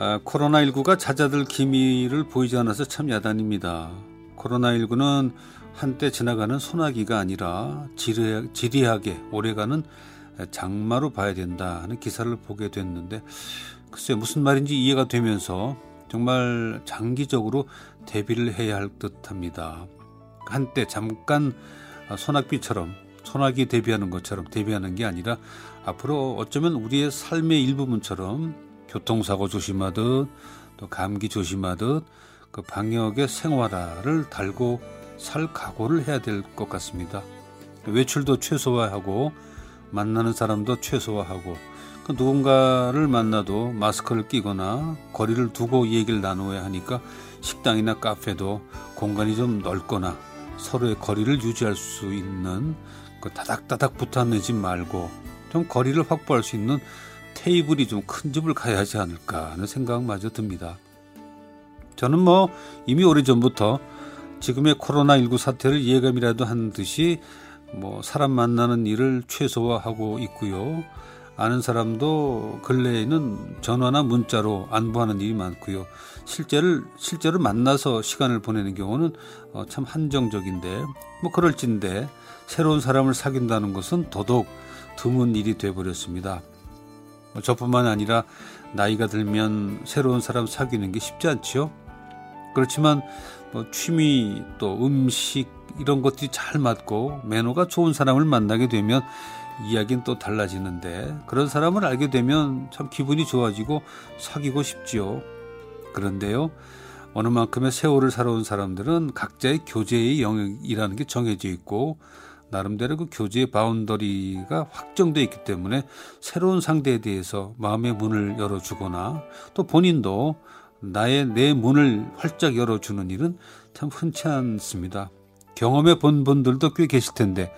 아, 코로나19가 찾아들 기미를 보이지 않아서 참 야단입니다. 코로나19는 한때 지나가는 소나기가 아니라 지리하, 지리하게 오래가는 장마로 봐야 된다 하는 기사를 보게 됐는데 글쎄 무슨 말인지 이해가 되면서 정말 장기적으로 대비를 해야 할 듯합니다. 한때 잠깐 소낙비처럼 소나기 대비하는 것처럼 대비하는 게 아니라 앞으로 어쩌면 우리의 삶의 일부분처럼 교통사고 조심하듯 또 감기 조심하듯 그 방역의 생활화를 달고 살 각오를 해야 될 것 같습니다. 외출도 최소화하고 만나는 사람도 최소화하고 그 누군가를 만나도 마스크를 끼거나 거리를 두고 얘기를 나누어야 하니까 식당이나 카페도 공간이 좀 넓거나 서로의 거리를 유지할 수 있는 그 다닥다닥 붙어내지 말고 좀 거리를 확보할 수 있는 테이블이 좀 큰 집을 가야 하지 않을까 하는 생각마저 듭니다. 저는 뭐 이미 오래전부터 지금의 코로나19 사태를 예감이라도 한 듯이 뭐 사람 만나는 일을 최소화하고 있고요. 아는 사람도 근래에는 전화나 문자로 안부하는 일이 많고요. 실제를 실제로 만나서 시간을 보내는 경우는 어, 참 한정적인데 뭐 그럴진데 새로운 사람을 사귄다는 것은 더더욱 드문 일이 돼 버렸습니다. 뭐 저뿐만 아니라 나이가 들면 새로운 사람 사귀는 게 쉽지 않지요. 그렇지만 뭐 취미 또 음식 이런 것들이 잘 맞고 매너가 좋은 사람을 만나게 되면 이야기는 또 달라지는데 그런 사람을 알게 되면 참 기분이 좋아지고 사귀고 싶지요. 그런데요. 어느 만큼의 세월을 살아온 사람들은 각자의 교제의 영역이라는 게 정해져 있고 나름대로 그 교제의 바운더리가 확정되어 있기 때문에 새로운 상대에 대해서 마음의 문을 열어주거나 또 본인도 나의 내 문을 활짝 열어주는 일은 참 흔치 않습니다. 경험해 본 분들도 꽤 계실 텐데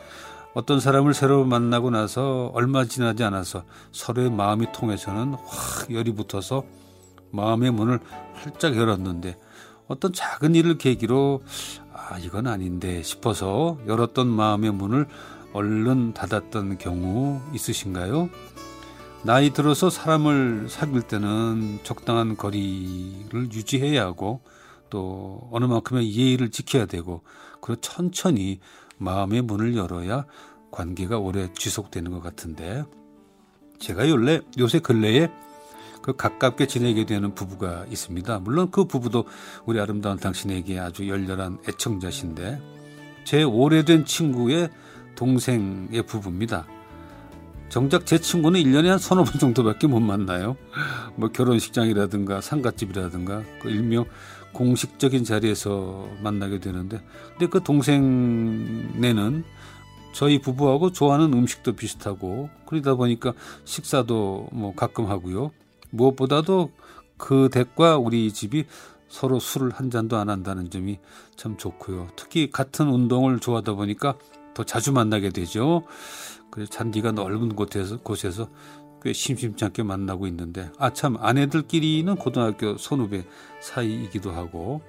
어떤 사람을 새로 만나고 나서 얼마 지나지 않아서 서로의 마음이 통해서는 확 열이 붙어서 마음의 문을 활짝 열었는데 어떤 작은 일을 계기로 아, 이건 아닌데 싶어서 열었던 마음의 문을 얼른 닫았던 경우 있으신가요? 나이 들어서 사람을 사귈 때는 적당한 거리를 유지해야 하고 또 어느 만큼의 예의를 지켜야 되고 그리고 천천히 마음의 문을 열어야 관계가 오래 지속되는 것 같은데 제가 요래 요새 근래에 그 가깝게 지내게 되는 부부가 있습니다. 물론 그 부부도 우리 아름다운 당신에게 아주 열렬한 애청자신데 제 오래된 친구의 동생의 부부입니다. 정작 제 친구는 1년에 한 서너 번 정도밖에 못 만나요. 뭐 결혼식장이라든가 상갓집이라든가 그 일명 공식적인 자리에서 만나게 되는데 근데 그 동생네는 저희 부부하고 좋아하는 음식도 비슷하고 그러다 보니까 식사도 뭐 가끔 하고요. 무엇보다도 그 댁과 우리 집이 서로 술을 한 잔도 안 한다는 점이 참 좋고요. 특히 같은 운동을 좋아하다 보니까 더 자주 만나게 되죠. 그래서 잔디가 넓은 곳에서 곳에서 꽤 심심치 않게 만나고 있는데 아 참 아내들끼리는 고등학교 선후배 사이이기도 하고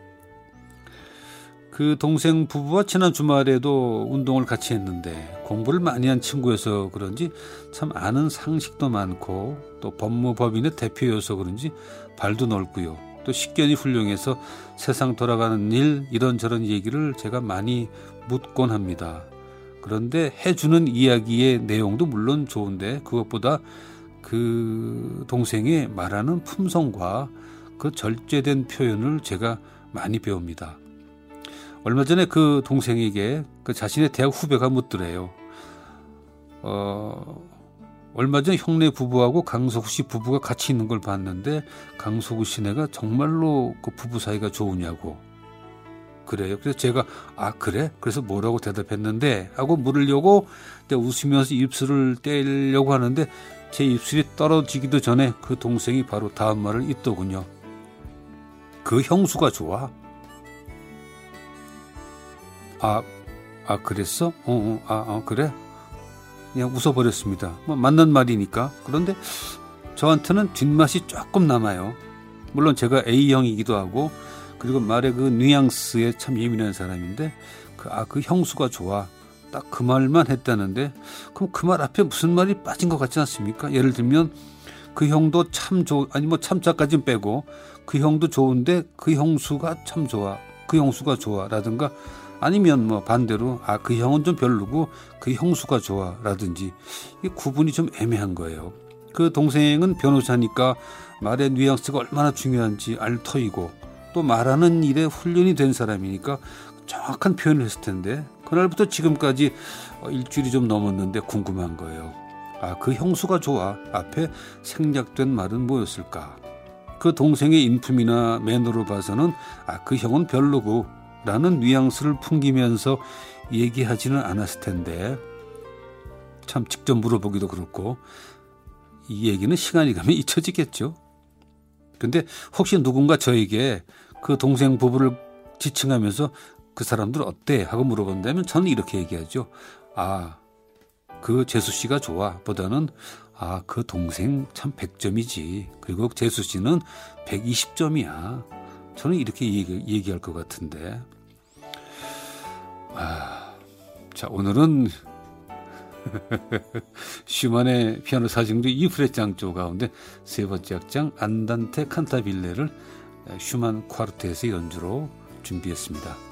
그 동생 부부와 지난 주말에도 운동을 같이 했는데 공부를 많이 한 친구여서 그런지 참 아는 상식도 많고 또 법무법인의 대표여서 그런지 발도 넓고요. 또 식견이 훌륭해서 세상 돌아가는 일 이런저런 얘기를 제가 많이 묻곤 합니다. 그런데 해주는 이야기의 내용도 물론 좋은데 그것보다 그 동생의 말하는 품성과 그 절제된 표현을 제가 많이 배웁니다. 얼마 전에 그 동생에게 그 자신의 대학 후배가 묻더래요. 어, 얼마 전 형네 부부하고 강석우 씨 부부가 같이 있는 걸 봤는데 강석우 씨네가 정말로 그 부부 사이가 좋으냐고. 그래요. 그래서 제가 아 그래? 그래서 뭐라고 대답했는데 하고 물으려고 웃으면서 입술을 떼려고 하는데 제 입술이 떨어지기도 전에 그 동생이 바로 다음 말을 잇더군요. 그 형수가 좋아. 아, 아 그랬어? 어, 어, 아, 어, 그래? 그냥 웃어버렸습니다. 뭐 맞는 말이니까. 그런데 저한테는 뒷맛이 조금 남아요. 물론 제가 A형이기도 하고 그리고 말의 그 뉘앙스에 참 예민한 사람인데 그, 아, 그 형수가 좋아. 딱 그 말만 했다는데 그럼 그 말 앞에 무슨 말이 빠진 것 같지 않습니까? 예를 들면 그 형도 참 좋, 아니 뭐 참자까지는 빼고 그 형도 좋은데 그 형수가 참 좋아. 그 형수가 좋아. 라든가 아니면 뭐 반대로 아 그 형은 좀 별로고 그 형수가 좋아. 라든지 이 구분이 좀 애매한 거예요. 그 동생은 변호사니까 말의 뉘앙스가 얼마나 중요한지 알 터이고 또 말하는 일에 훈련이 된 사람이니까 정확한 표현을 했을 텐데 그날부터 지금까지 일주일이 좀 넘었는데 궁금한 거예요. 아, 그 형수가 좋아. 앞에 생략된 말은 뭐였을까? 그 동생의 인품이나 매너로 봐서는 아, 그 형은 별로고 라는 뉘앙스를 풍기면서 얘기하지는 않았을 텐데 참 직접 물어보기도 그렇고 이 얘기는 시간이 가면 잊혀지겠죠. 근데 혹시 누군가 저에게 그 동생 부부를 지칭하면서 그 사람들 어때? 하고 물어본다면 저는 이렇게 얘기하죠. 아, 그 재수 씨가 좋아. 보다는 아, 그 동생 참 100점이지. 그리고 재수 씨는 120점이야. 저는 이렇게 얘기, 얘기 할 것 같은데. 아, 자, 오늘은 슈만의 피아노 사중도 이프렛 장조 가운데 세 번째 악장 안단테 칸타빌레를 슈만 콰르트에서 연주로 준비했습니다.